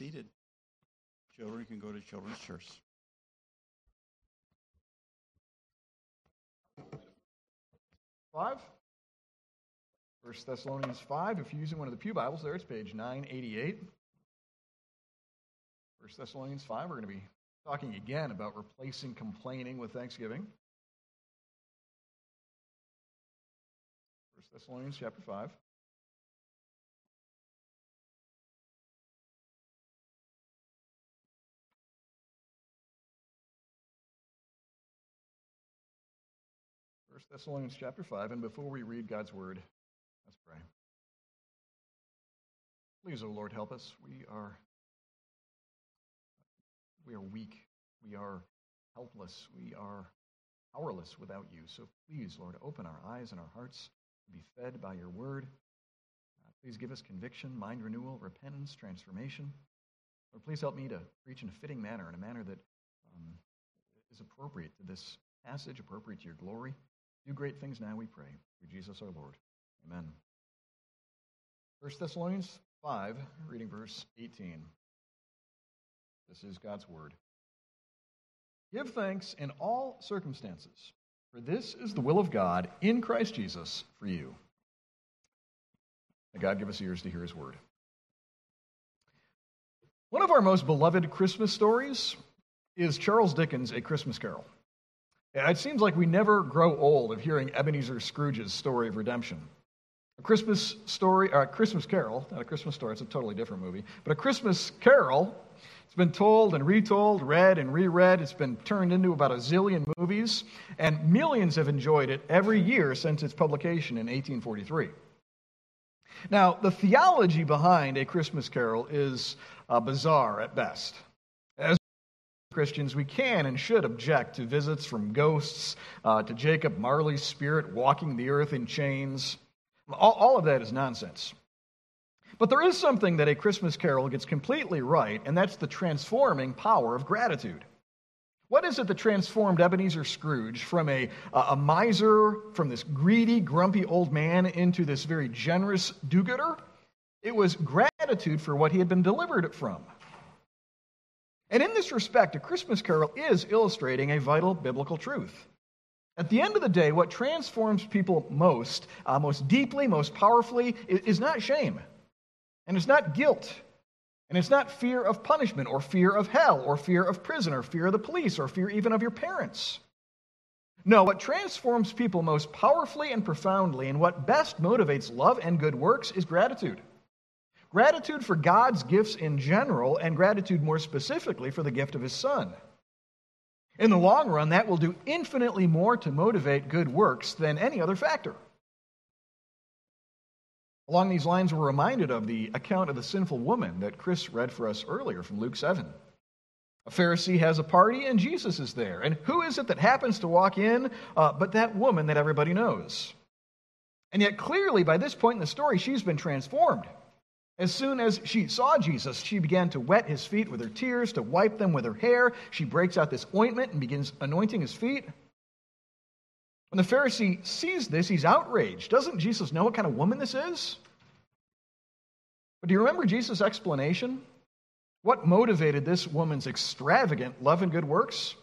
seated. Children can go to Children's Church. Five. First Thessalonians 5. If you're using one of the Pew Bibles, there it's page 988. First Thessalonians 5. We're going to be talking again about replacing complaining with thanksgiving. First Thessalonians chapter 5. Thessalonians chapter 5, and before we read God's word, let's pray. Please, O oh Lord, help us. We are we are weak. We are helpless. We are powerless without you. So please, Lord, open our eyes and our hearts to be fed by your word. Uh, please give us conviction, mind renewal, repentance, transformation. Lord, please help me to preach in a fitting manner, in a manner that um, is appropriate to this passage, appropriate to your glory. Do great things now, we pray. Through Jesus our Lord. Amen. 1 Thessalonians 5, reading verse 18. This is God's word. Give thanks in all circumstances, for this is the will of God in Christ Jesus for you. May God give us ears to hear his word. One of our most beloved Christmas stories is Charles Dickens' A Christmas Carol. It seems like we never grow old of hearing Ebenezer Scrooge's story of redemption. A Christmas story, or a Christmas Carol, not a Christmas story, it's a totally different movie, but a Christmas Carol. It's been told and retold, read and reread. It's been turned into about a zillion movies, and millions have enjoyed it every year since its publication in 1843. Now, the theology behind A Christmas Carol is uh, bizarre at best. Christians, we can and should object to visits from ghosts, uh, to Jacob Marley's spirit walking the earth in chains. All, all of that is nonsense. But there is something that a Christmas carol gets completely right, and that's the transforming power of gratitude. What is it that transformed Ebenezer Scrooge from a, a miser, from this greedy, grumpy old man, into this very generous do gooder? It was gratitude for what he had been delivered from. And in this respect, A Christmas Carol is illustrating a vital biblical truth. At the end of the day, what transforms people most, uh, most deeply, most powerfully, is, is not shame. And it's not guilt. And it's not fear of punishment or fear of hell or fear of prison or fear of the police or fear even of your parents. No, what transforms people most powerfully and profoundly and what best motivates love and good works is gratitude. Gratitude for God's gifts in general, and gratitude more specifically for the gift of His Son. In the long run, that will do infinitely more to motivate good works than any other factor. Along these lines, we're reminded of the account of the sinful woman that Chris read for us earlier from Luke 7. A Pharisee has a party, and Jesus is there. And who is it that happens to walk in uh, but that woman that everybody knows? And yet, clearly, by this point in the story, she's been transformed. As soon as she saw Jesus, she began to wet his feet with her tears, to wipe them with her hair. She breaks out this ointment and begins anointing his feet. When the Pharisee sees this, he's outraged. Doesn't Jesus know what kind of woman this is? But do you remember Jesus' explanation? What motivated this woman's extravagant love and good works?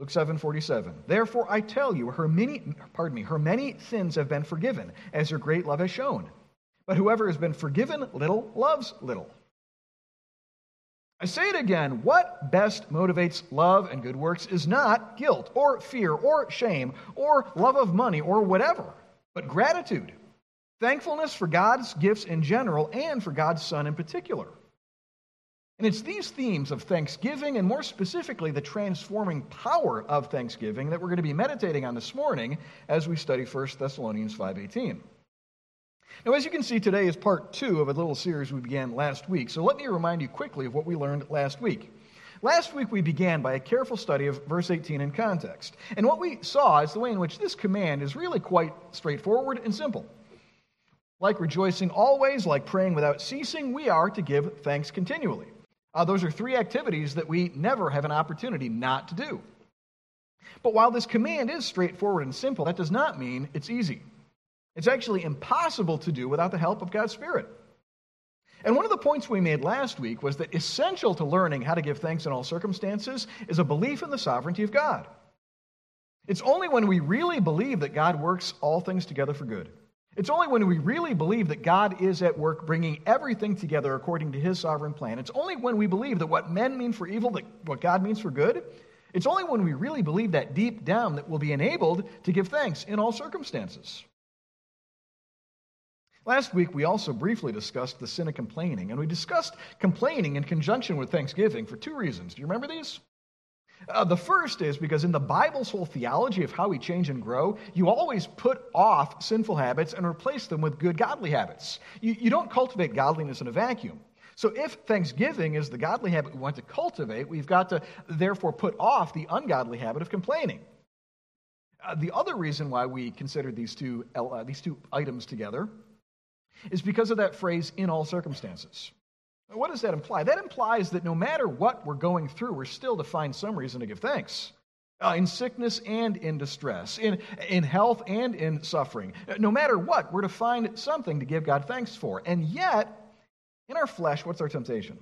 Luke 7:47. Therefore I tell you, her many pardon me, her many sins have been forgiven, as her great love has shown. But whoever has been forgiven little loves little. I say it again what best motivates love and good works is not guilt or fear or shame or love of money or whatever, but gratitude, thankfulness for God's gifts in general and for God's Son in particular. And it's these themes of thanksgiving and more specifically the transforming power of thanksgiving that we're going to be meditating on this morning as we study 1 Thessalonians 5:18. Now, as you can see, today is part two of a little series we began last week. So let me remind you quickly of what we learned last week. Last week, we began by a careful study of verse 18 in context. And what we saw is the way in which this command is really quite straightforward and simple. Like rejoicing always, like praying without ceasing, we are to give thanks continually. Uh, those are three activities that we never have an opportunity not to do. But while this command is straightforward and simple, that does not mean it's easy. It's actually impossible to do without the help of God's Spirit. And one of the points we made last week was that essential to learning how to give thanks in all circumstances is a belief in the sovereignty of God. It's only when we really believe that God works all things together for good. It's only when we really believe that God is at work bringing everything together according to his sovereign plan. It's only when we believe that what men mean for evil, that what God means for good. It's only when we really believe that deep down that we'll be enabled to give thanks in all circumstances. Last week, we also briefly discussed the sin of complaining, and we discussed complaining in conjunction with thanksgiving for two reasons. Do you remember these? Uh, the first is because in the Bible's whole theology of how we change and grow, you always put off sinful habits and replace them with good godly habits. You, you don't cultivate godliness in a vacuum. So, if thanksgiving is the godly habit we want to cultivate, we've got to therefore put off the ungodly habit of complaining. Uh, the other reason why we considered these two, uh, these two items together is because of that phrase, in all circumstances. What does that imply? That implies that no matter what we're going through, we're still to find some reason to give thanks. Uh, in sickness and in distress, in, in health and in suffering. No matter what, we're to find something to give God thanks for. And yet, in our flesh, what's our temptation?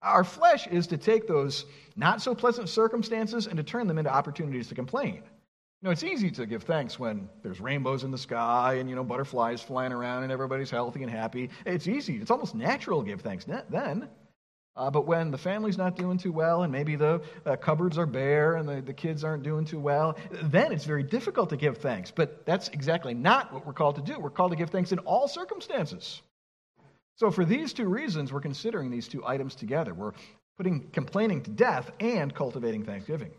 Our flesh is to take those not so pleasant circumstances and to turn them into opportunities to complain know, it's easy to give thanks when there's rainbows in the sky and, you know, butterflies flying around and everybody's healthy and happy. It's easy. It's almost natural to give thanks then. Uh, but when the family's not doing too well and maybe the uh, cupboards are bare and the, the kids aren't doing too well, then it's very difficult to give thanks. But that's exactly not what we're called to do. We're called to give thanks in all circumstances. So, for these two reasons, we're considering these two items together. We're putting complaining to death and cultivating thanksgiving.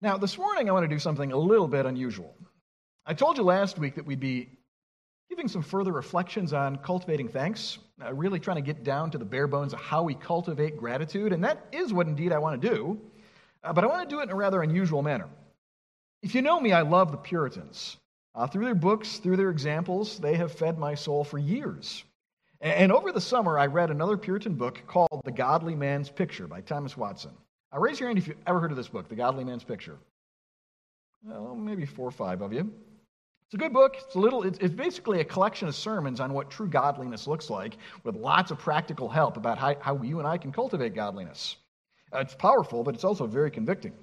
Now, this morning I want to do something a little bit unusual. I told you last week that we'd be giving some further reflections on cultivating thanks, uh, really trying to get down to the bare bones of how we cultivate gratitude, and that is what indeed I want to do. Uh, but I want to do it in a rather unusual manner. If you know me, I love the Puritans. Uh, through their books, through their examples, they have fed my soul for years. And over the summer, I read another Puritan book called The Godly Man's Picture by Thomas Watson. Now, raise your hand if you've ever heard of this book, The Godly Man's Picture. Well, maybe four or five of you. It's a good book. It's a little. It's, it's, basically a collection of sermons on what true godliness looks like, with lots of practical help about how, how you and I can cultivate godliness. Uh, it's powerful, but it's also very convicting.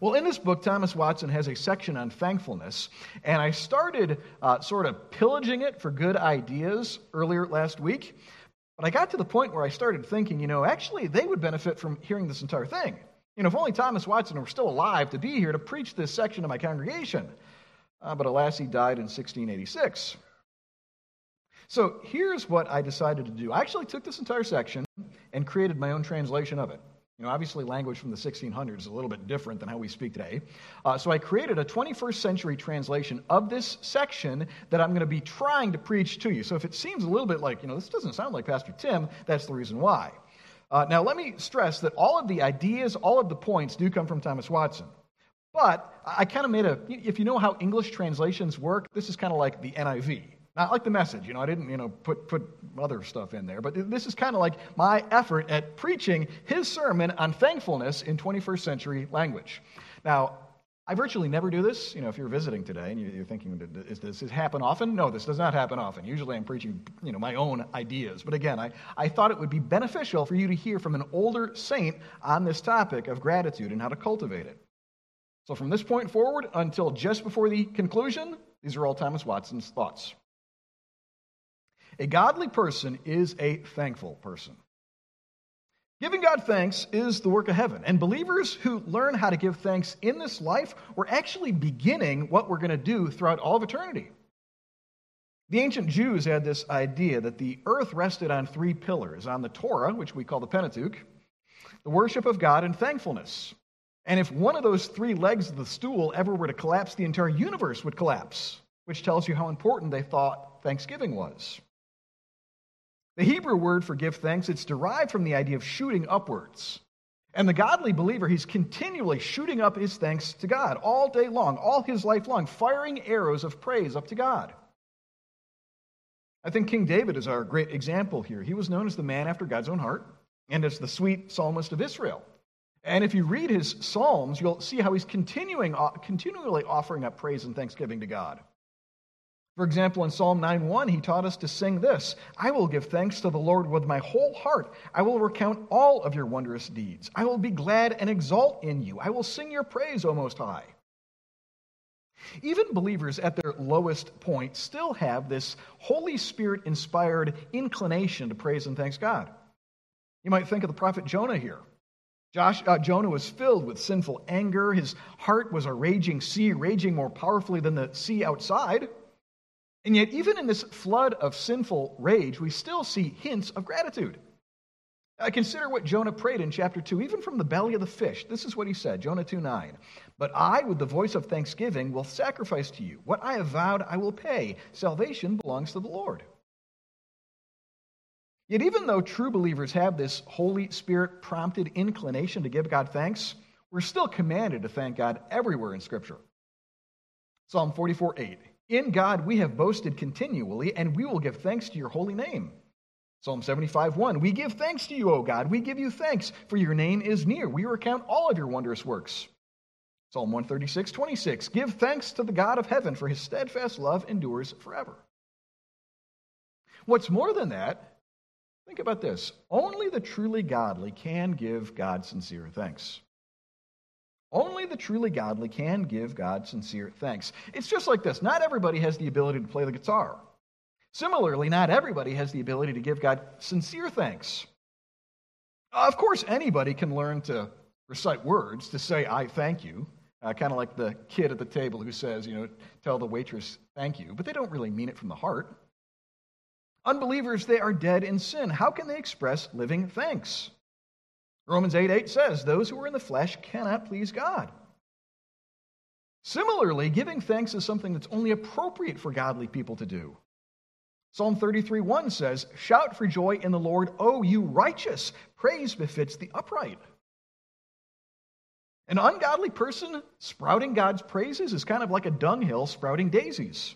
Well, in this book, Thomas Watson has a section on thankfulness, and I started uh, sort of pillaging it for good ideas earlier last week. But I got to the point where I started thinking, you know, actually, they would benefit from hearing this entire thing. You know, if only Thomas Watson were still alive to be here to preach this section to my congregation. Uh, but alas, he died in 1686. So here's what I decided to do. I actually took this entire section and created my own translation of it. You know, obviously, language from the 1600s is a little bit different than how we speak today. Uh, so I created a 21st century translation of this section that I'm going to be trying to preach to you. So if it seems a little bit like, you know, this doesn't sound like Pastor Tim, that's the reason why. Uh, now, let me stress that all of the ideas, all of the points do come from Thomas Watson. But I kind of made a, if you know how English translations work, this is kind of like the NIV. Not like the message, you know, I didn't, you know, put, put other stuff in there, but this is kind of like my effort at preaching his sermon on thankfulness in 21st century language. Now, I virtually never do this. You know, if you're visiting today and you're thinking, does this happen often? No, this does not happen often. Usually I'm preaching, you know, my own ideas. But again, I, I thought it would be beneficial for you to hear from an older saint on this topic of gratitude and how to cultivate it. So from this point forward until just before the conclusion, these are all Thomas Watson's thoughts. A godly person is a thankful person. Giving God thanks is the work of heaven, and believers who learn how to give thanks in this life, we're actually beginning what we're going to do throughout all of eternity. The ancient Jews had this idea that the earth rested on three pillars on the Torah, which we call the Pentateuch, the worship of God, and thankfulness. And if one of those three legs of the stool ever were to collapse, the entire universe would collapse, which tells you how important they thought thanksgiving was. The Hebrew word for give thanks, it's derived from the idea of shooting upwards. And the godly believer, he's continually shooting up his thanks to God all day long, all his life long, firing arrows of praise up to God. I think King David is our great example here. He was known as the man after God's own heart and as the sweet psalmist of Israel. And if you read his psalms, you'll see how he's continuing, continually offering up praise and thanksgiving to God. For example, in Psalm 9:1, he taught us to sing this I will give thanks to the Lord with my whole heart. I will recount all of your wondrous deeds. I will be glad and exult in you. I will sing your praise, O Most High. Even believers at their lowest point still have this Holy Spirit inspired inclination to praise and thanks God. You might think of the prophet Jonah here. Josh, uh, Jonah was filled with sinful anger. His heart was a raging sea, raging more powerfully than the sea outside. And yet, even in this flood of sinful rage, we still see hints of gratitude. Uh, consider what Jonah prayed in chapter 2, even from the belly of the fish. This is what he said Jonah 2 9. But I, with the voice of thanksgiving, will sacrifice to you. What I have vowed, I will pay. Salvation belongs to the Lord. Yet, even though true believers have this Holy Spirit prompted inclination to give God thanks, we're still commanded to thank God everywhere in Scripture. Psalm 44 8. In God we have boasted continually, and we will give thanks to your holy name. Psalm 75 1. We give thanks to you, O God. We give you thanks, for your name is near. We recount all of your wondrous works. Psalm 136 26. Give thanks to the God of heaven, for his steadfast love endures forever. What's more than that, think about this. Only the truly godly can give God sincere thanks. Only the truly godly can give God sincere thanks. It's just like this not everybody has the ability to play the guitar. Similarly, not everybody has the ability to give God sincere thanks. Of course, anybody can learn to recite words to say, I thank you, uh, kind of like the kid at the table who says, you know, tell the waitress thank you, but they don't really mean it from the heart. Unbelievers, they are dead in sin. How can they express living thanks? Romans 8 8 says, Those who are in the flesh cannot please God. Similarly, giving thanks is something that's only appropriate for godly people to do. Psalm 33 1 says, Shout for joy in the Lord, O you righteous. Praise befits the upright. An ungodly person sprouting God's praises is kind of like a dunghill sprouting daisies.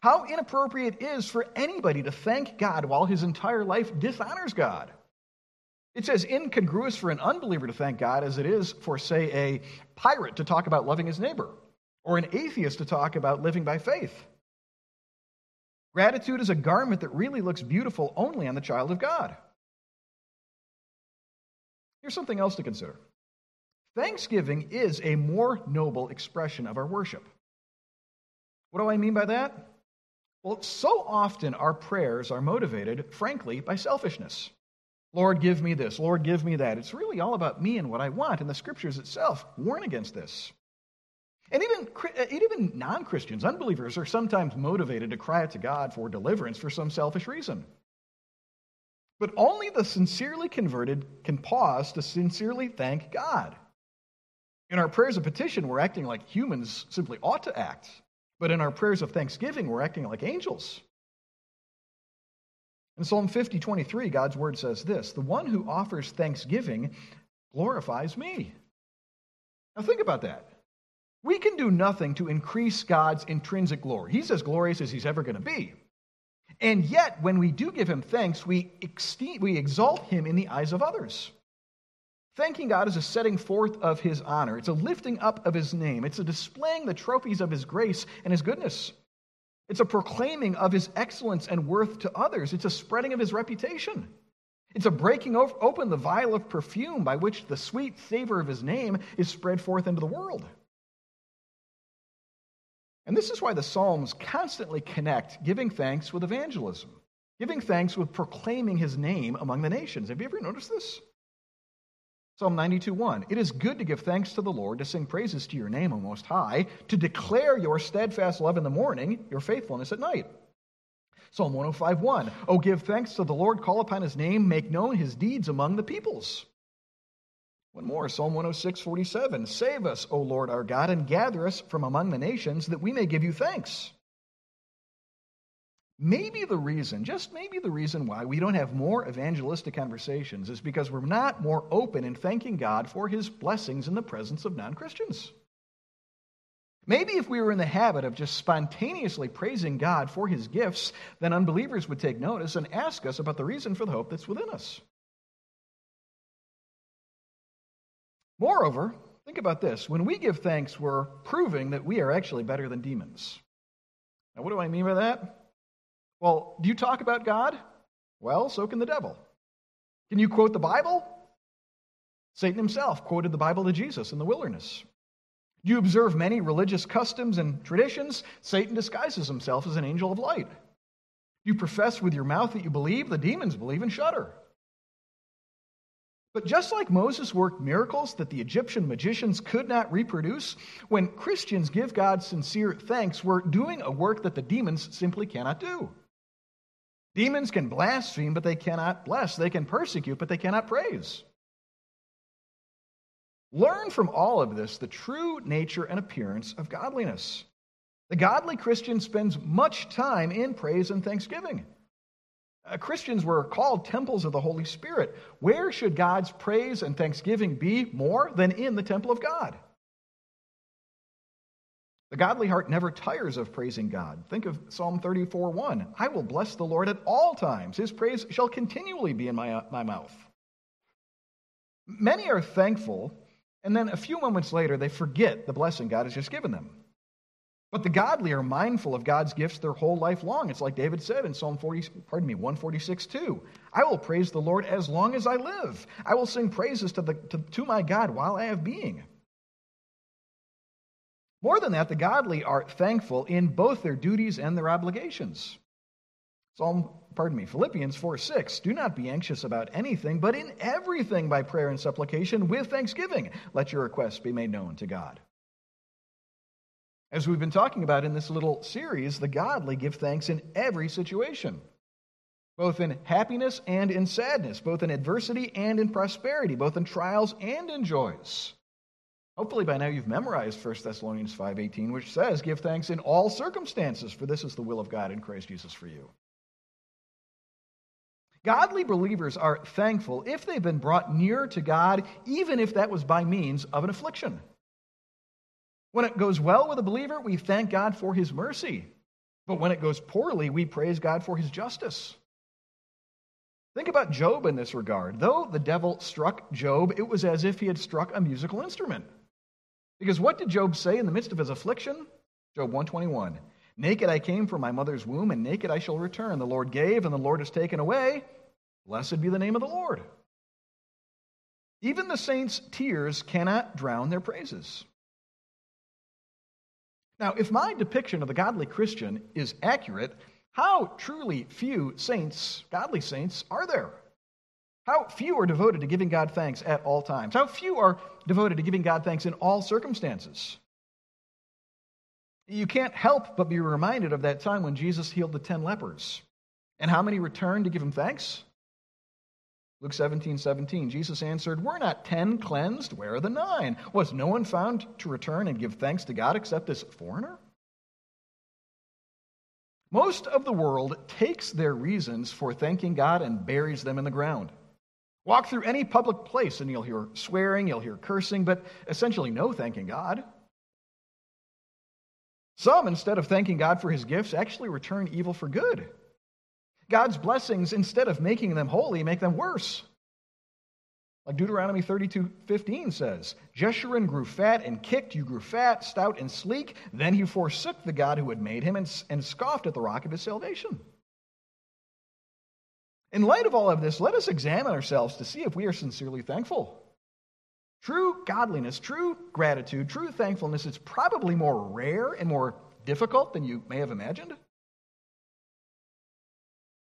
How inappropriate it is for anybody to thank God while his entire life dishonors God. It's as incongruous for an unbeliever to thank God as it is for, say, a pirate to talk about loving his neighbor, or an atheist to talk about living by faith. Gratitude is a garment that really looks beautiful only on the child of God. Here's something else to consider Thanksgiving is a more noble expression of our worship. What do I mean by that? Well, so often our prayers are motivated, frankly, by selfishness. Lord, give me this. Lord, give me that. It's really all about me and what I want. And the scriptures itself warn against this. And even, uh, even non Christians, unbelievers, are sometimes motivated to cry out to God for deliverance for some selfish reason. But only the sincerely converted can pause to sincerely thank God. In our prayers of petition, we're acting like humans simply ought to act. But in our prayers of thanksgiving, we're acting like angels. In Psalm 50, 23, God's word says this The one who offers thanksgiving glorifies me. Now think about that. We can do nothing to increase God's intrinsic glory. He's as glorious as he's ever going to be. And yet, when we do give him thanks, we, ex- we exalt him in the eyes of others. Thanking God is a setting forth of his honor. It's a lifting up of his name. It's a displaying the trophies of his grace and his goodness. It's a proclaiming of his excellence and worth to others. It's a spreading of his reputation. It's a breaking open the vial of perfume by which the sweet savor of his name is spread forth into the world. And this is why the Psalms constantly connect giving thanks with evangelism, giving thanks with proclaiming his name among the nations. Have you ever noticed this? Psalm 92:1 It is good to give thanks to the Lord, to sing praises to your name, O Most High, to declare your steadfast love in the morning, your faithfulness at night. Psalm 105 1. Oh, give thanks to the Lord, call upon his name, make known his deeds among the peoples. One more, Psalm 106:47 Save us, O Lord our God, and gather us from among the nations, that we may give you thanks. Maybe the reason, just maybe the reason why we don't have more evangelistic conversations is because we're not more open in thanking God for his blessings in the presence of non Christians. Maybe if we were in the habit of just spontaneously praising God for his gifts, then unbelievers would take notice and ask us about the reason for the hope that's within us. Moreover, think about this when we give thanks, we're proving that we are actually better than demons. Now, what do I mean by that? Well, do you talk about God? Well, so can the devil. Can you quote the Bible? Satan himself quoted the Bible to Jesus in the wilderness. Do you observe many religious customs and traditions? Satan disguises himself as an angel of light. You profess with your mouth that you believe? The demons believe and shudder. But just like Moses worked miracles that the Egyptian magicians could not reproduce, when Christians give God sincere thanks, we're doing a work that the demons simply cannot do. Demons can blaspheme, but they cannot bless. They can persecute, but they cannot praise. Learn from all of this the true nature and appearance of godliness. The godly Christian spends much time in praise and thanksgiving. Uh, Christians were called temples of the Holy Spirit. Where should God's praise and thanksgiving be more than in the temple of God? The godly heart never tires of praising God. Think of Psalm 34 1. I will bless the Lord at all times. His praise shall continually be in my, my mouth. Many are thankful, and then a few moments later, they forget the blessing God has just given them. But the godly are mindful of God's gifts their whole life long. It's like David said in Psalm 40, pardon me, 146 2. I will praise the Lord as long as I live. I will sing praises to, the, to, to my God while I have being. More than that, the godly are thankful in both their duties and their obligations. Psalm, pardon me, Philippians 4 6. Do not be anxious about anything, but in everything by prayer and supplication with thanksgiving, let your requests be made known to God. As we've been talking about in this little series, the godly give thanks in every situation, both in happiness and in sadness, both in adversity and in prosperity, both in trials and in joys. Hopefully by now you've memorized 1 Thessalonians 5:18 which says give thanks in all circumstances for this is the will of God in Christ Jesus for you. Godly believers are thankful if they've been brought near to God even if that was by means of an affliction. When it goes well with a believer, we thank God for his mercy. But when it goes poorly, we praise God for his justice. Think about Job in this regard. Though the devil struck Job, it was as if he had struck a musical instrument. Because what did Job say in the midst of his affliction? Job 121. Naked I came from my mother's womb, and naked I shall return. The Lord gave, and the Lord has taken away. Blessed be the name of the Lord. Even the saints' tears cannot drown their praises. Now, if my depiction of the godly Christian is accurate, how truly few saints, godly saints, are there? How few are devoted to giving God thanks at all times? How few are devoted to giving God thanks in all circumstances? You can't help but be reminded of that time when Jesus healed the ten lepers. And how many returned to give him thanks? Luke 17, 17, Jesus answered, Were not ten cleansed? Where are the nine? Was no one found to return and give thanks to God except this foreigner? Most of the world takes their reasons for thanking God and buries them in the ground. Walk through any public place and you'll hear swearing, you'll hear cursing, but essentially no thanking God. Some, instead of thanking God for his gifts, actually return evil for good. God's blessings, instead of making them holy, make them worse. Like Deuteronomy 32 15 says, Jeshurun grew fat and kicked, you grew fat, stout, and sleek. Then he forsook the God who had made him and, and scoffed at the rock of his salvation. In light of all of this, let us examine ourselves to see if we are sincerely thankful. True godliness, true gratitude, true thankfulness is probably more rare and more difficult than you may have imagined.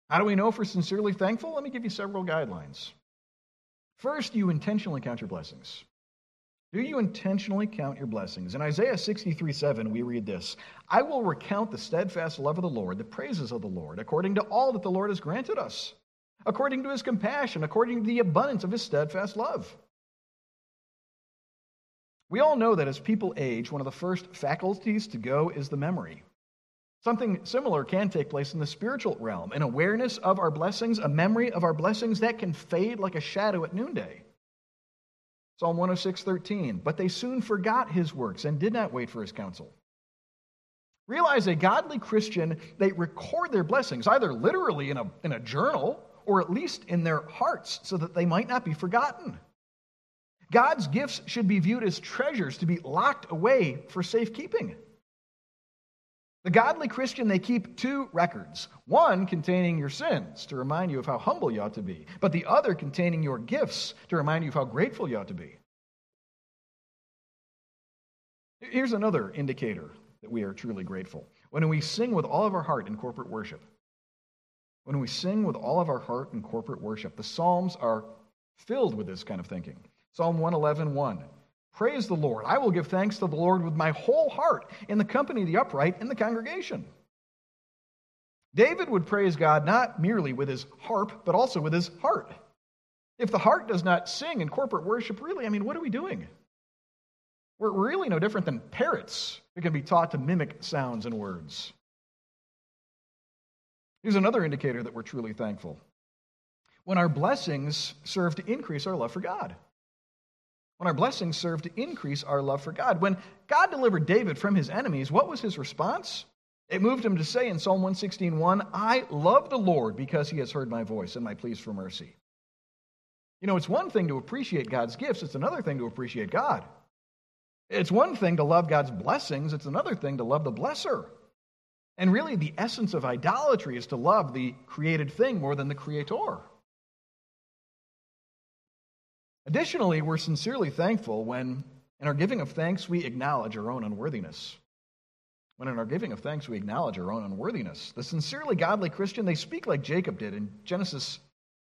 How do we know if we're sincerely thankful? Let me give you several guidelines. First, you intentionally count your blessings. Do you intentionally count your blessings? In Isaiah 63 7, we read this I will recount the steadfast love of the Lord, the praises of the Lord, according to all that the Lord has granted us, according to his compassion, according to the abundance of his steadfast love. We all know that as people age, one of the first faculties to go is the memory. Something similar can take place in the spiritual realm an awareness of our blessings, a memory of our blessings that can fade like a shadow at noonday. Psalm 106, 13. But they soon forgot his works and did not wait for his counsel. Realize a godly Christian, they record their blessings, either literally in a, in a journal or at least in their hearts, so that they might not be forgotten. God's gifts should be viewed as treasures to be locked away for safekeeping. The godly Christian, they keep two records one containing your sins to remind you of how humble you ought to be, but the other containing your gifts to remind you of how grateful you ought to be. Here's another indicator that we are truly grateful. When we sing with all of our heart in corporate worship, when we sing with all of our heart in corporate worship, the Psalms are filled with this kind of thinking. Psalm 111, 1. Praise the Lord. I will give thanks to the Lord with my whole heart in the company of the upright in the congregation. David would praise God not merely with his harp, but also with his heart. If the heart does not sing in corporate worship, really, I mean, what are we doing? We're really no different than parrots who can be taught to mimic sounds and words. Here's another indicator that we're truly thankful. When our blessings serve to increase our love for God. When our blessings serve to increase our love for God. When God delivered David from his enemies, what was his response? It moved him to say in Psalm 116:1, I love the Lord because he has heard my voice and my pleas for mercy. You know, it's one thing to appreciate God's gifts, it's another thing to appreciate God. It's one thing to love God's blessings, it's another thing to love the blesser. And really, the essence of idolatry is to love the created thing more than the creator. Additionally, we're sincerely thankful when, in our giving of thanks, we acknowledge our own unworthiness. When in our giving of thanks, we acknowledge our own unworthiness. The sincerely godly Christian, they speak like Jacob did in Genesis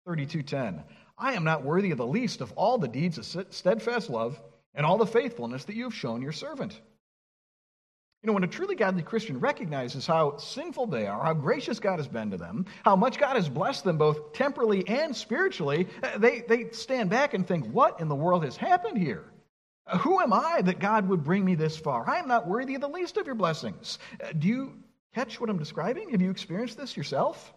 32:10. I am not worthy of the least of all the deeds of steadfast love and all the faithfulness that you have shown your servant. You know, when a truly godly Christian recognizes how sinful they are, how gracious God has been to them, how much God has blessed them both temporally and spiritually, uh, they, they stand back and think, what in the world has happened here? Uh, who am I that God would bring me this far? I am not worthy of the least of your blessings. Uh, do you catch what I'm describing? Have you experienced this yourself?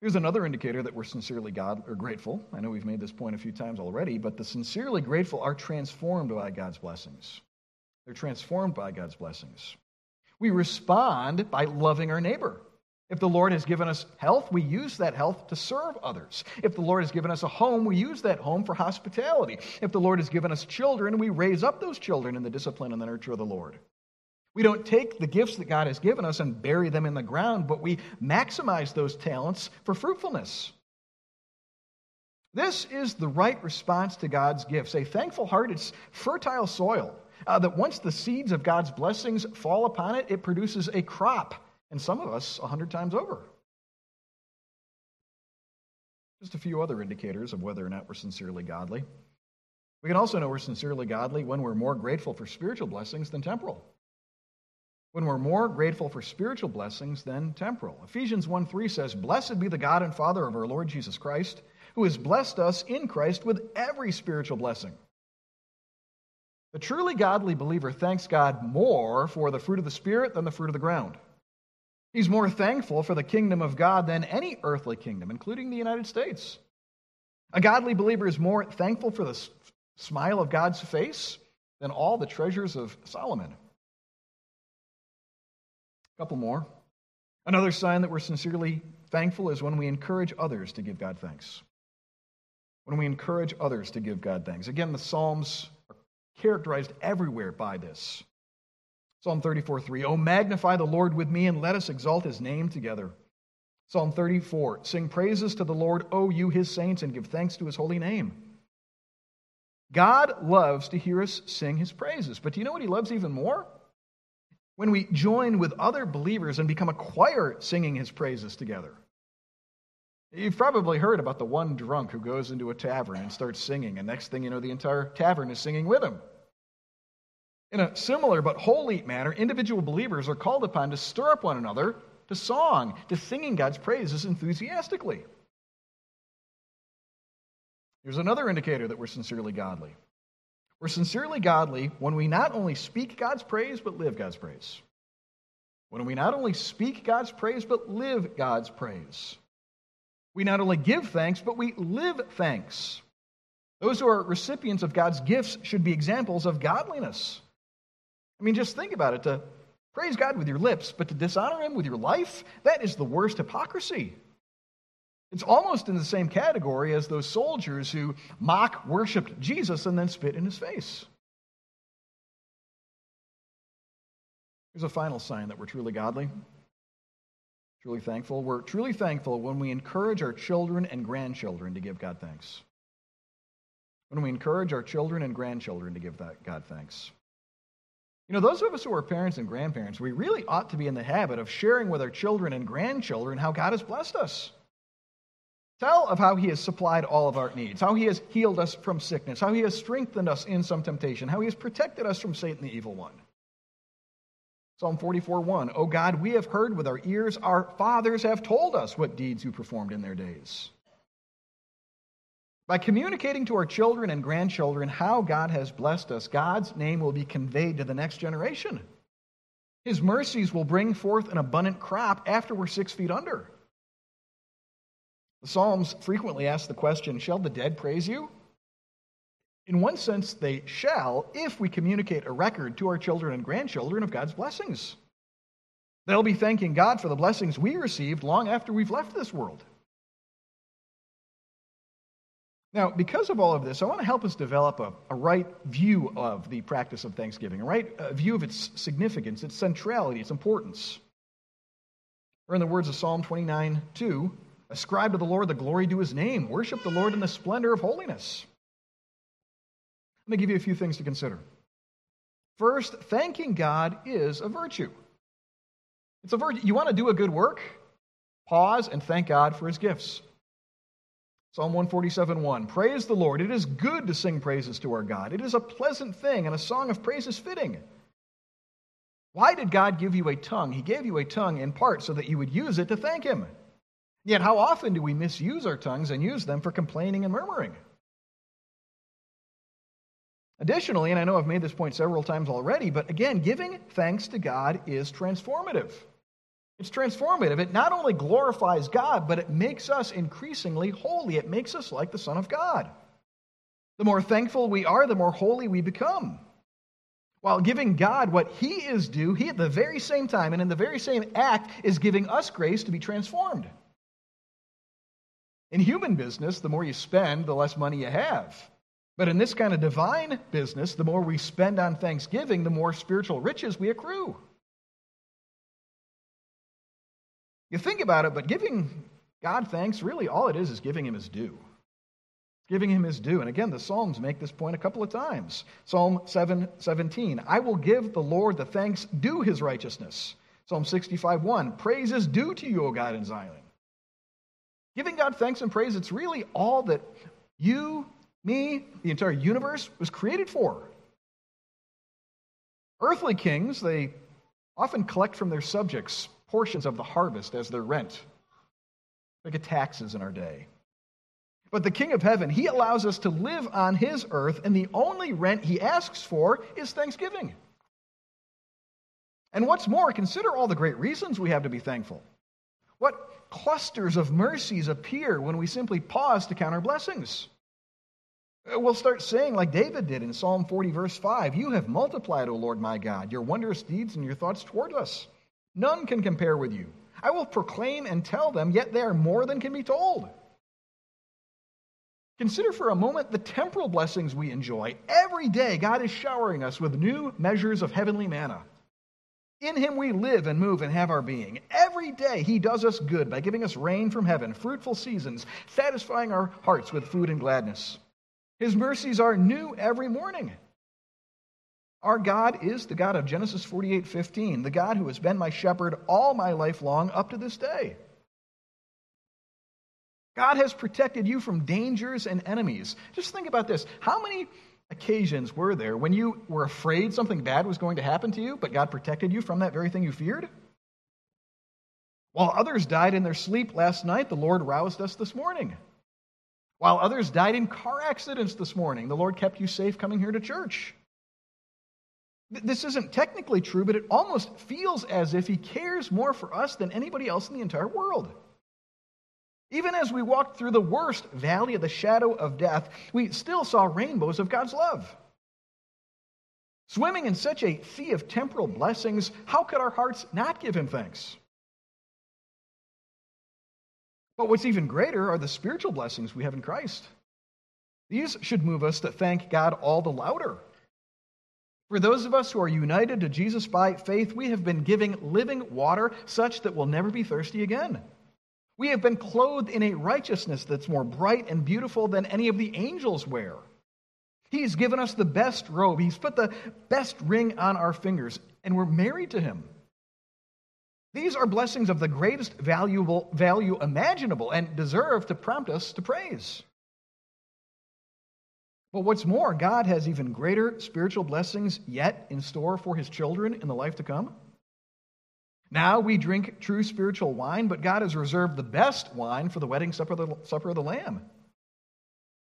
Here's another indicator that we're sincerely God or grateful. I know we've made this point a few times already, but the sincerely grateful are transformed by God's blessings. They're transformed by God's blessings. We respond by loving our neighbor. If the Lord has given us health, we use that health to serve others. If the Lord has given us a home, we use that home for hospitality. If the Lord has given us children, we raise up those children in the discipline and the nurture of the Lord. We don't take the gifts that God has given us and bury them in the ground, but we maximize those talents for fruitfulness. This is the right response to God's gifts. A thankful heart is fertile soil uh, that once the seeds of God's blessings fall upon it, it produces a crop, and some of us a hundred times over. Just a few other indicators of whether or not we're sincerely godly. We can also know we're sincerely godly when we're more grateful for spiritual blessings than temporal when we're more grateful for spiritual blessings than temporal. Ephesians 1 3 says, Blessed be the God and Father of our Lord Jesus Christ, who has blessed us in Christ with every spiritual blessing. The truly godly believer thanks God more for the fruit of the Spirit than the fruit of the ground. He's more thankful for the kingdom of God than any earthly kingdom, including the United States. A godly believer is more thankful for the smile of God's face than all the treasures of Solomon couple more. Another sign that we're sincerely thankful is when we encourage others to give God thanks. When we encourage others to give God thanks. Again, the Psalms are characterized everywhere by this. Psalm 34 3. Oh, magnify the Lord with me and let us exalt his name together. Psalm 34. Sing praises to the Lord, O you his saints, and give thanks to his holy name. God loves to hear us sing his praises, but do you know what he loves even more? When we join with other believers and become a choir singing his praises together. You've probably heard about the one drunk who goes into a tavern and starts singing, and next thing you know, the entire tavern is singing with him. In a similar but holy manner, individual believers are called upon to stir up one another to song, to singing God's praises enthusiastically. Here's another indicator that we're sincerely godly. We're sincerely godly when we not only speak God's praise, but live God's praise. When we not only speak God's praise, but live God's praise. We not only give thanks, but we live thanks. Those who are recipients of God's gifts should be examples of godliness. I mean, just think about it. To praise God with your lips, but to dishonor Him with your life, that is the worst hypocrisy. It's almost in the same category as those soldiers who mock worshiped Jesus and then spit in his face. Here's a final sign that we're truly godly, truly thankful. We're truly thankful when we encourage our children and grandchildren to give God thanks. When we encourage our children and grandchildren to give that God thanks. You know, those of us who are parents and grandparents, we really ought to be in the habit of sharing with our children and grandchildren how God has blessed us. Tell of how He has supplied all of our needs, how He has healed us from sickness, how He has strengthened us in some temptation, how He has protected us from Satan the evil one. Psalm 44 1 O God, we have heard with our ears, our fathers have told us what deeds you performed in their days. By communicating to our children and grandchildren how God has blessed us, God's name will be conveyed to the next generation. His mercies will bring forth an abundant crop after we're six feet under. The Psalms frequently ask the question Shall the dead praise you? In one sense, they shall if we communicate a record to our children and grandchildren of God's blessings. They'll be thanking God for the blessings we received long after we've left this world. Now, because of all of this, I want to help us develop a, a right view of the practice of Thanksgiving, a right a view of its significance, its centrality, its importance. Or, in the words of Psalm 29 2, ascribe to the Lord the glory due his name, worship the Lord in the splendor of holiness. Let me give you a few things to consider. First, thanking God is a virtue. It's a virtue. You want to do a good work? Pause and thank God for his gifts. Psalm 147 1. Praise the Lord. It is good to sing praises to our God. It is a pleasant thing, and a song of praise is fitting. Why did God give you a tongue? He gave you a tongue in part so that you would use it to thank Him. Yet, how often do we misuse our tongues and use them for complaining and murmuring? Additionally, and I know I've made this point several times already, but again, giving thanks to God is transformative. It's transformative. It not only glorifies God, but it makes us increasingly holy. It makes us like the Son of God. The more thankful we are, the more holy we become. While giving God what He is due, He at the very same time and in the very same act is giving us grace to be transformed. In human business, the more you spend, the less money you have. But in this kind of divine business, the more we spend on thanksgiving, the more spiritual riches we accrue. You think about it, but giving God thanks, really all it is is giving him his due. Giving him his due. And again, the Psalms make this point a couple of times. Psalm 7 17, I will give the Lord the thanks due his righteousness. Psalm 65 1, praise is due to you, O God in Zion. Giving God thanks and praise, it's really all that you, me, the entire universe was created for. Earthly kings, they often collect from their subjects portions of the harvest as their rent. Look at taxes in our day. But the King of Heaven, he allows us to live on his earth, and the only rent he asks for is thanksgiving. And what's more, consider all the great reasons we have to be thankful. What clusters of mercies appear when we simply pause to count our blessings? Uh, we'll start saying, like David did in Psalm 40, verse 5 You have multiplied, O Lord my God, your wondrous deeds and your thoughts toward us. None can compare with you. I will proclaim and tell them, yet they are more than can be told. Consider for a moment the temporal blessings we enjoy. Every day, God is showering us with new measures of heavenly manna. In Him we live and move and have our being. Every day, He does us good by giving us rain from heaven, fruitful seasons, satisfying our hearts with food and gladness. His mercies are new every morning. Our God is the God of Genesis 48:15, the God who has been my shepherd all my life long up to this day. God has protected you from dangers and enemies. Just think about this. How many occasions were there when you were afraid something bad was going to happen to you, but God protected you from that very thing you feared? While others died in their sleep last night, the Lord roused us this morning. While others died in car accidents this morning, the Lord kept you safe coming here to church. This isn't technically true, but it almost feels as if he cares more for us than anybody else in the entire world. Even as we walked through the worst valley of the shadow of death, we still saw rainbows of God's love. Swimming in such a sea of temporal blessings, how could our hearts not give him thanks? But what's even greater are the spiritual blessings we have in Christ. These should move us to thank God all the louder. For those of us who are united to Jesus by faith, we have been given living water such that we'll never be thirsty again. We have been clothed in a righteousness that's more bright and beautiful than any of the angels wear. He's given us the best robe. He's put the best ring on our fingers, and we're married to him. These are blessings of the greatest valuable value imaginable and deserve to prompt us to praise. But what's more, God has even greater spiritual blessings yet in store for his children in the life to come. Now we drink true spiritual wine, but God has reserved the best wine for the wedding supper of the, supper of the Lamb.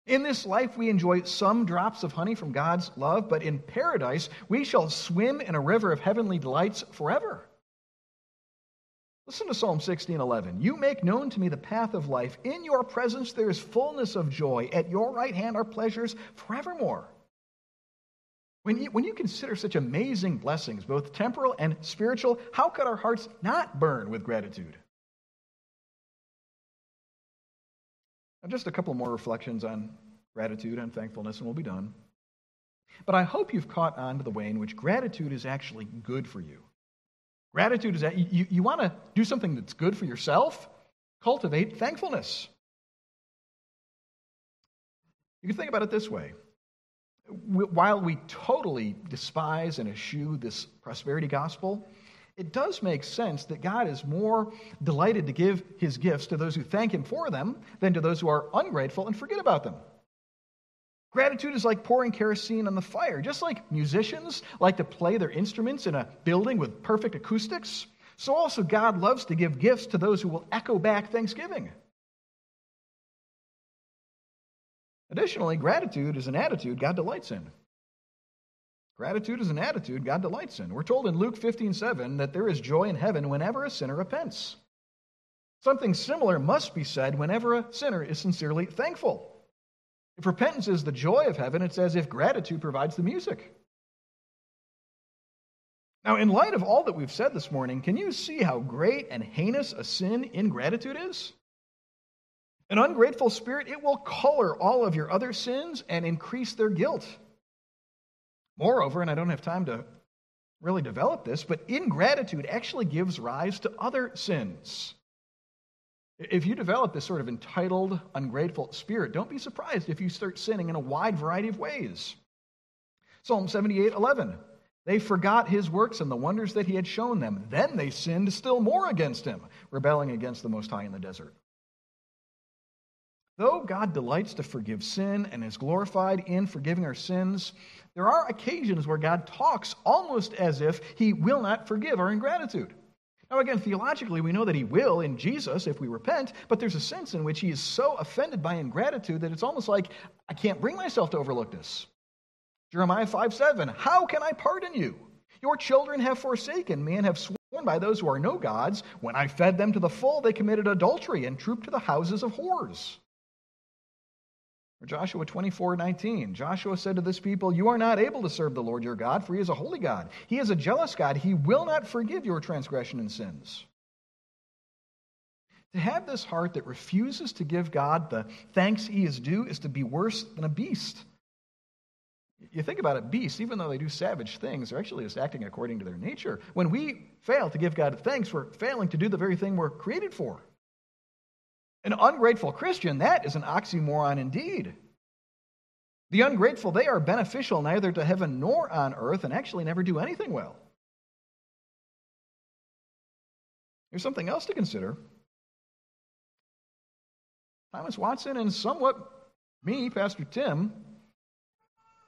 In this life, we enjoy some drops of honey from God's love, but in paradise, we shall swim in a river of heavenly delights forever. Listen to Psalm 16:11. You make known to me the path of life. In your presence there is fullness of joy. At your right hand are pleasures forevermore. When you, when you consider such amazing blessings, both temporal and spiritual, how could our hearts not burn with gratitude? Now, just a couple more reflections on gratitude and thankfulness, and we'll be done. But I hope you've caught on to the way in which gratitude is actually good for you. Gratitude is that you, you want to do something that's good for yourself, cultivate thankfulness. You can think about it this way. While we totally despise and eschew this prosperity gospel, it does make sense that God is more delighted to give his gifts to those who thank him for them than to those who are ungrateful and forget about them. Gratitude is like pouring kerosene on the fire. Just like musicians like to play their instruments in a building with perfect acoustics, so also God loves to give gifts to those who will echo back thanksgiving. Additionally, gratitude is an attitude God delights in. Gratitude is an attitude God delights in. We're told in Luke 15 7 that there is joy in heaven whenever a sinner repents. Something similar must be said whenever a sinner is sincerely thankful. If repentance is the joy of heaven, it's as if gratitude provides the music. Now, in light of all that we've said this morning, can you see how great and heinous a sin ingratitude is? An ungrateful spirit, it will color all of your other sins and increase their guilt. Moreover, and I don't have time to really develop this, but ingratitude actually gives rise to other sins. If you develop this sort of entitled, ungrateful spirit, don't be surprised if you start sinning in a wide variety of ways. Psalm 78 11. They forgot his works and the wonders that he had shown them. Then they sinned still more against him, rebelling against the Most High in the desert. Though God delights to forgive sin and is glorified in forgiving our sins, there are occasions where God talks almost as if he will not forgive our ingratitude. Now, again, theologically, we know that he will in Jesus if we repent, but there's a sense in which he is so offended by ingratitude that it's almost like, I can't bring myself to overlook this. Jeremiah 5 7, how can I pardon you? Your children have forsaken me and have sworn by those who are no gods. When I fed them to the full, they committed adultery and trooped to the houses of whores. Or Joshua 24, 19. Joshua said to this people, You are not able to serve the Lord your God, for he is a holy God. He is a jealous God. He will not forgive your transgression and sins. To have this heart that refuses to give God the thanks he is due is to be worse than a beast. You think about it, beasts, even though they do savage things, they're actually just acting according to their nature. When we fail to give God thanks, we're failing to do the very thing we're created for. An ungrateful Christian, that is an oxymoron indeed. The ungrateful, they are beneficial neither to heaven nor on earth and actually never do anything well. Here's something else to consider. Thomas Watson and somewhat me, Pastor Tim,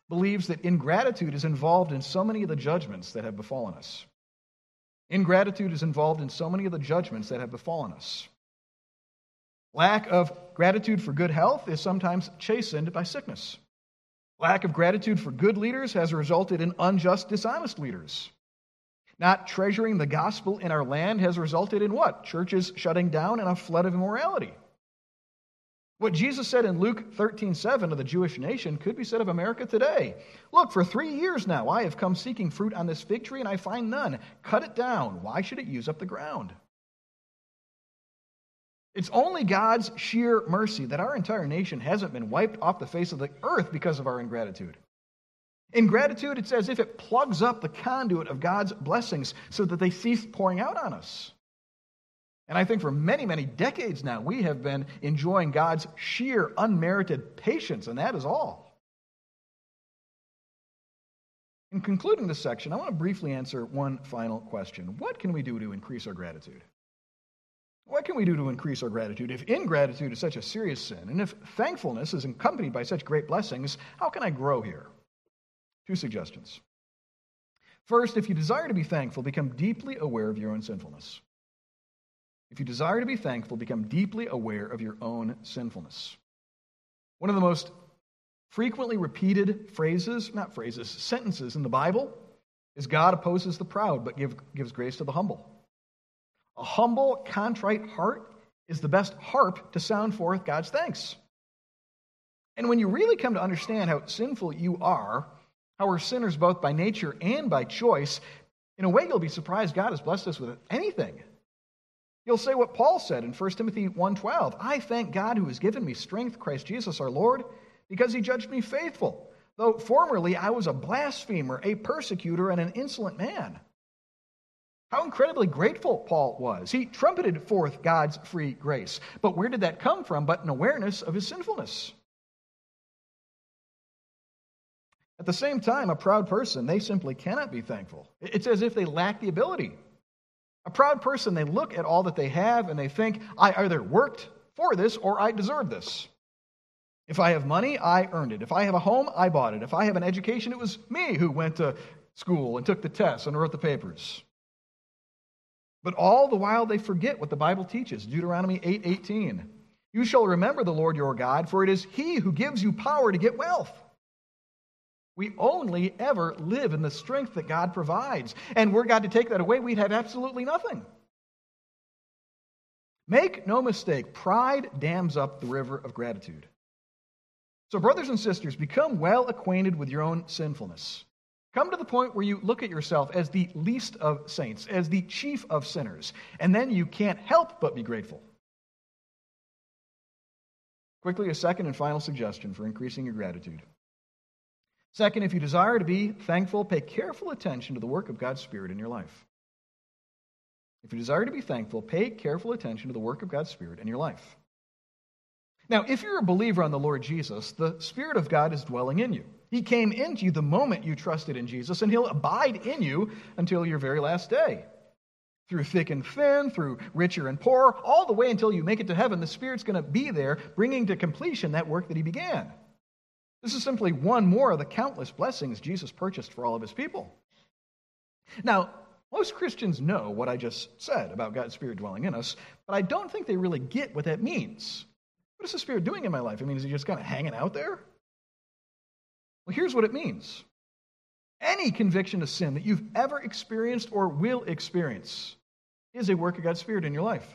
believes that ingratitude is involved in so many of the judgments that have befallen us. Ingratitude is involved in so many of the judgments that have befallen us. Lack of gratitude for good health is sometimes chastened by sickness. Lack of gratitude for good leaders has resulted in unjust, dishonest leaders. Not treasuring the gospel in our land has resulted in what? Churches shutting down and a flood of immorality. What Jesus said in Luke 13, 7 of the Jewish nation could be said of America today. Look, for three years now I have come seeking fruit on this fig tree and I find none. Cut it down. Why should it use up the ground? It's only God's sheer mercy that our entire nation hasn't been wiped off the face of the earth because of our ingratitude. Ingratitude, it's as if it plugs up the conduit of God's blessings so that they cease pouring out on us. And I think for many, many decades now, we have been enjoying God's sheer, unmerited patience, and that is all. In concluding this section, I want to briefly answer one final question What can we do to increase our gratitude? What can we do to increase our gratitude? If ingratitude is such a serious sin, and if thankfulness is accompanied by such great blessings, how can I grow here? Two suggestions. First, if you desire to be thankful, become deeply aware of your own sinfulness. If you desire to be thankful, become deeply aware of your own sinfulness. One of the most frequently repeated phrases, not phrases, sentences in the Bible is God opposes the proud but give, gives grace to the humble. A humble, contrite heart is the best harp to sound forth God's thanks. And when you really come to understand how sinful you are, how we're sinners both by nature and by choice, in a way you'll be surprised God has blessed us with anything. You'll say what Paul said in 1 Timothy 1:12, "I thank God who has given me strength, Christ Jesus our Lord, because he judged me faithful, though formerly I was a blasphemer, a persecutor, and an insolent man." How incredibly grateful Paul was. He trumpeted forth God's free grace. But where did that come from but an awareness of his sinfulness? At the same time, a proud person, they simply cannot be thankful. It's as if they lack the ability. A proud person, they look at all that they have and they think, I either worked for this or I deserve this. If I have money, I earned it. If I have a home, I bought it. If I have an education, it was me who went to school and took the tests and wrote the papers. But all the while they forget what the Bible teaches. Deuteronomy 8:18. 8, 18. you shall remember the Lord your God, for it is he who gives you power to get wealth. We only ever live in the strength that God provides. And were God to take that away, we'd have absolutely nothing. Make no mistake, pride dams up the river of gratitude. So, brothers and sisters, become well acquainted with your own sinfulness. Come to the point where you look at yourself as the least of saints, as the chief of sinners, and then you can't help but be grateful. Quickly, a second and final suggestion for increasing your gratitude. Second, if you desire to be thankful, pay careful attention to the work of God's Spirit in your life. If you desire to be thankful, pay careful attention to the work of God's Spirit in your life. Now, if you're a believer on the Lord Jesus, the Spirit of God is dwelling in you. He came into you the moment you trusted in Jesus, and He'll abide in you until your very last day. Through thick and thin, through richer and poor, all the way until you make it to heaven, the Spirit's going to be there, bringing to completion that work that He began. This is simply one more of the countless blessings Jesus purchased for all of His people. Now, most Christians know what I just said about God's Spirit dwelling in us, but I don't think they really get what that means. What is the Spirit doing in my life? I mean, is He just kind of hanging out there? Well, here's what it means any conviction of sin that you've ever experienced or will experience is a work of God's Spirit in your life.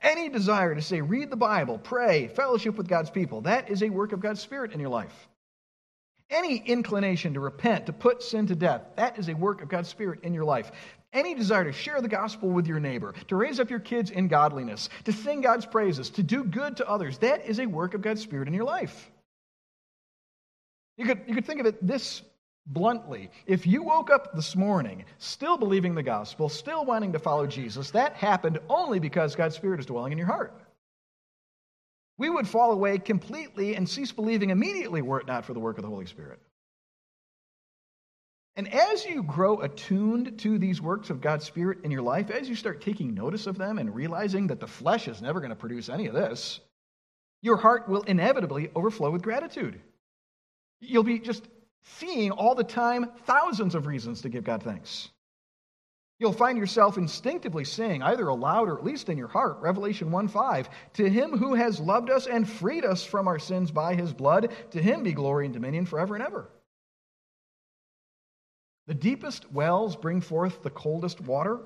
Any desire to say, read the Bible, pray, fellowship with God's people, that is a work of God's Spirit in your life. Any inclination to repent, to put sin to death, that is a work of God's Spirit in your life. Any desire to share the gospel with your neighbor, to raise up your kids in godliness, to sing God's praises, to do good to others, that is a work of God's Spirit in your life. You could, you could think of it this bluntly. If you woke up this morning still believing the gospel, still wanting to follow Jesus, that happened only because God's Spirit is dwelling in your heart. We would fall away completely and cease believing immediately were it not for the work of the Holy Spirit. And as you grow attuned to these works of God's Spirit in your life, as you start taking notice of them and realizing that the flesh is never going to produce any of this, your heart will inevitably overflow with gratitude. You'll be just seeing all the time thousands of reasons to give God thanks. You'll find yourself instinctively saying, either aloud or at least in your heart, Revelation 1 5, To him who has loved us and freed us from our sins by his blood, to him be glory and dominion forever and ever. The deepest wells bring forth the coldest water.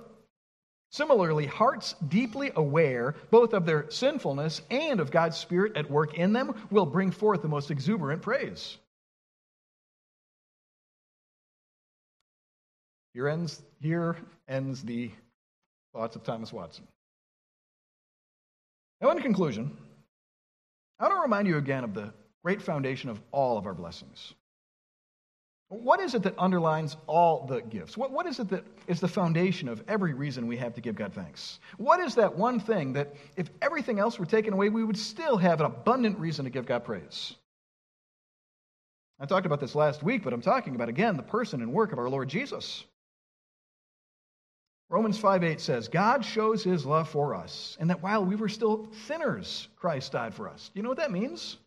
Similarly, hearts deeply aware both of their sinfulness and of God's Spirit at work in them will bring forth the most exuberant praise. Here ends, here ends the thoughts of Thomas Watson. Now, in conclusion, I want to remind you again of the great foundation of all of our blessings. What is it that underlines all the gifts? What, what is it that is the foundation of every reason we have to give God thanks? What is that one thing that, if everything else were taken away, we would still have an abundant reason to give God praise? I talked about this last week, but I'm talking about again the person and work of our Lord Jesus. Romans 5 8 says, God shows his love for us, and that while we were still sinners, Christ died for us. Do you know what that means?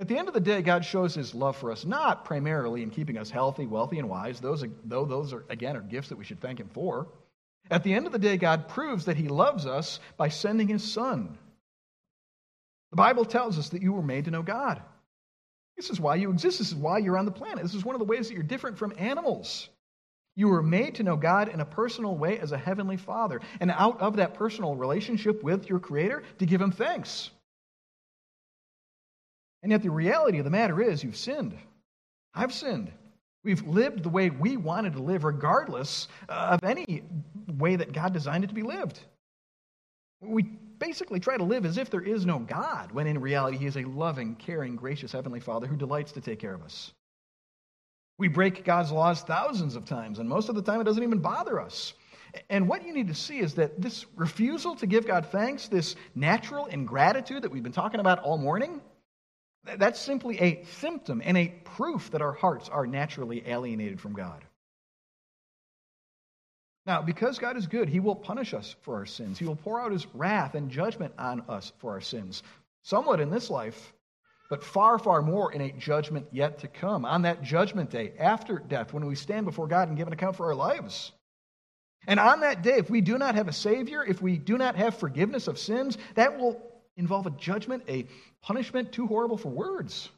At the end of the day, God shows his love for us not primarily in keeping us healthy, wealthy, and wise, those, though those are, again, are gifts that we should thank him for. At the end of the day, God proves that he loves us by sending his son. The Bible tells us that you were made to know God. This is why you exist. This is why you're on the planet. This is one of the ways that you're different from animals. You were made to know God in a personal way as a heavenly father, and out of that personal relationship with your Creator, to give him thanks. And yet, the reality of the matter is, you've sinned. I've sinned. We've lived the way we wanted to live, regardless of any way that God designed it to be lived. We basically try to live as if there is no God, when in reality, He is a loving, caring, gracious Heavenly Father who delights to take care of us. We break God's laws thousands of times, and most of the time it doesn't even bother us. And what you need to see is that this refusal to give God thanks, this natural ingratitude that we've been talking about all morning, that's simply a symptom and a proof that our hearts are naturally alienated from God. Now, because God is good, He will punish us for our sins. He will pour out His wrath and judgment on us for our sins, somewhat in this life, but far, far more in a judgment yet to come, on that judgment day, after death, when we stand before God and give an account for our lives. And on that day, if we do not have a Savior, if we do not have forgiveness of sins, that will involve a judgment, a punishment too horrible for words.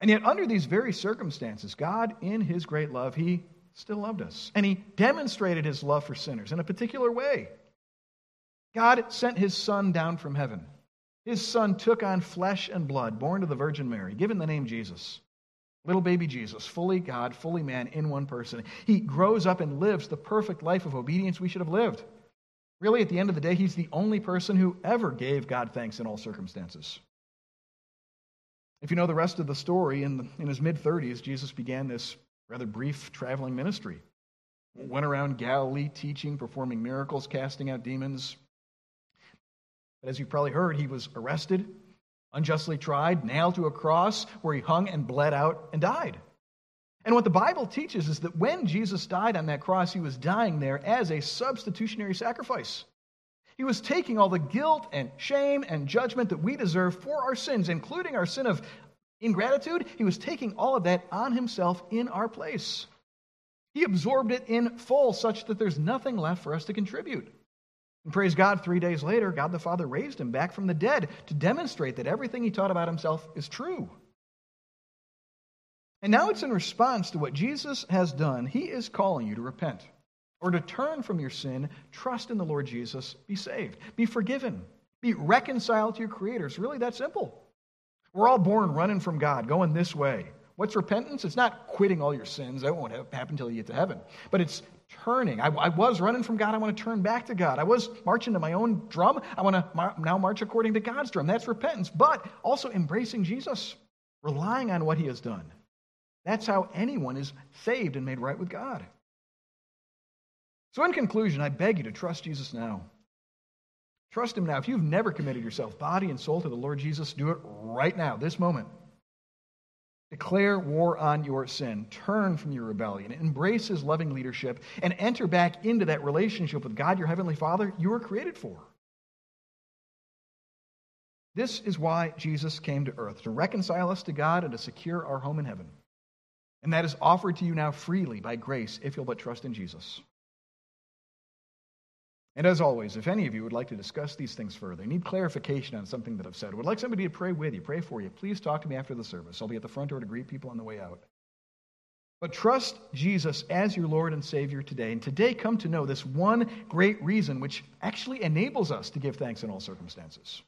And yet, under these very circumstances, God, in His great love, He still loved us. And He demonstrated His love for sinners in a particular way. God sent His Son down from heaven. His Son took on flesh and blood, born to the Virgin Mary, given the name Jesus. Little baby Jesus, fully God, fully man in one person. He grows up and lives the perfect life of obedience we should have lived. Really, at the end of the day, he's the only person who ever gave God thanks in all circumstances. If you know the rest of the story, in, the, in his mid 30s, Jesus began this rather brief traveling ministry. Went around Galilee teaching, performing miracles, casting out demons. As you've probably heard, he was arrested, unjustly tried, nailed to a cross where he hung and bled out and died. And what the Bible teaches is that when Jesus died on that cross, he was dying there as a substitutionary sacrifice. He was taking all the guilt and shame and judgment that we deserve for our sins, including our sin of ingratitude. He was taking all of that on himself in our place. He absorbed it in full, such that there's nothing left for us to contribute. And praise God, three days later, God the Father raised him back from the dead to demonstrate that everything he taught about himself is true. And now it's in response to what Jesus has done. He is calling you to repent or to turn from your sin, trust in the Lord Jesus, be saved, be forgiven, be reconciled to your Creator. It's really that simple. We're all born running from God, going this way. What's repentance? It's not quitting all your sins. That won't happen until you get to heaven. But it's turning. I, I, was running from God. I want to turn back to God. I was marching to my own drum. I want to mar- now march according to God's drum. That's repentance. But also embracing Jesus, relying on what He has done. That's how anyone is saved and made right with God. So, in conclusion, I beg you to trust Jesus now. Trust Him now. If you've never committed yourself, body and soul, to the Lord Jesus, do it right now, this moment. Declare war on your sin. Turn from your rebellion. Embrace His loving leadership and enter back into that relationship with God, your Heavenly Father, you were created for. This is why Jesus came to earth to reconcile us to God and to secure our home in heaven. And that is offered to you now freely by grace if you'll but trust in Jesus. And as always, if any of you would like to discuss these things further, need clarification on something that I've said, would like somebody to pray with you, pray for you, please talk to me after the service. I'll be at the front door to greet people on the way out. But trust Jesus as your Lord and Savior today. And today come to know this one great reason which actually enables us to give thanks in all circumstances.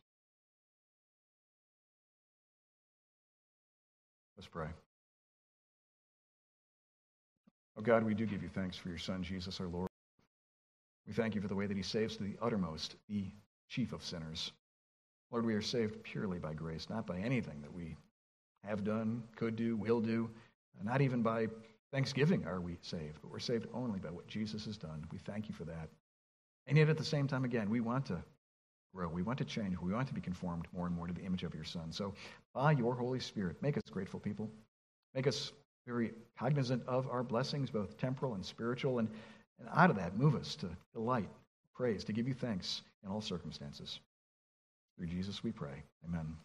Let's pray. Oh God, we do give you thanks for your Son, Jesus our Lord. We thank you for the way that he saves to the uttermost the chief of sinners. Lord, we are saved purely by grace, not by anything that we have done, could do, will do. Not even by thanksgiving are we saved, but we're saved only by what Jesus has done. We thank you for that. And yet, at the same time, again, we want to grow. We want to change. We want to be conformed more and more to the image of your Son. So, by your Holy Spirit, make us grateful people. Make us very cognizant of our blessings, both temporal and spiritual. And, and out of that, move us to delight, praise, to give you thanks in all circumstances. Through Jesus we pray. Amen.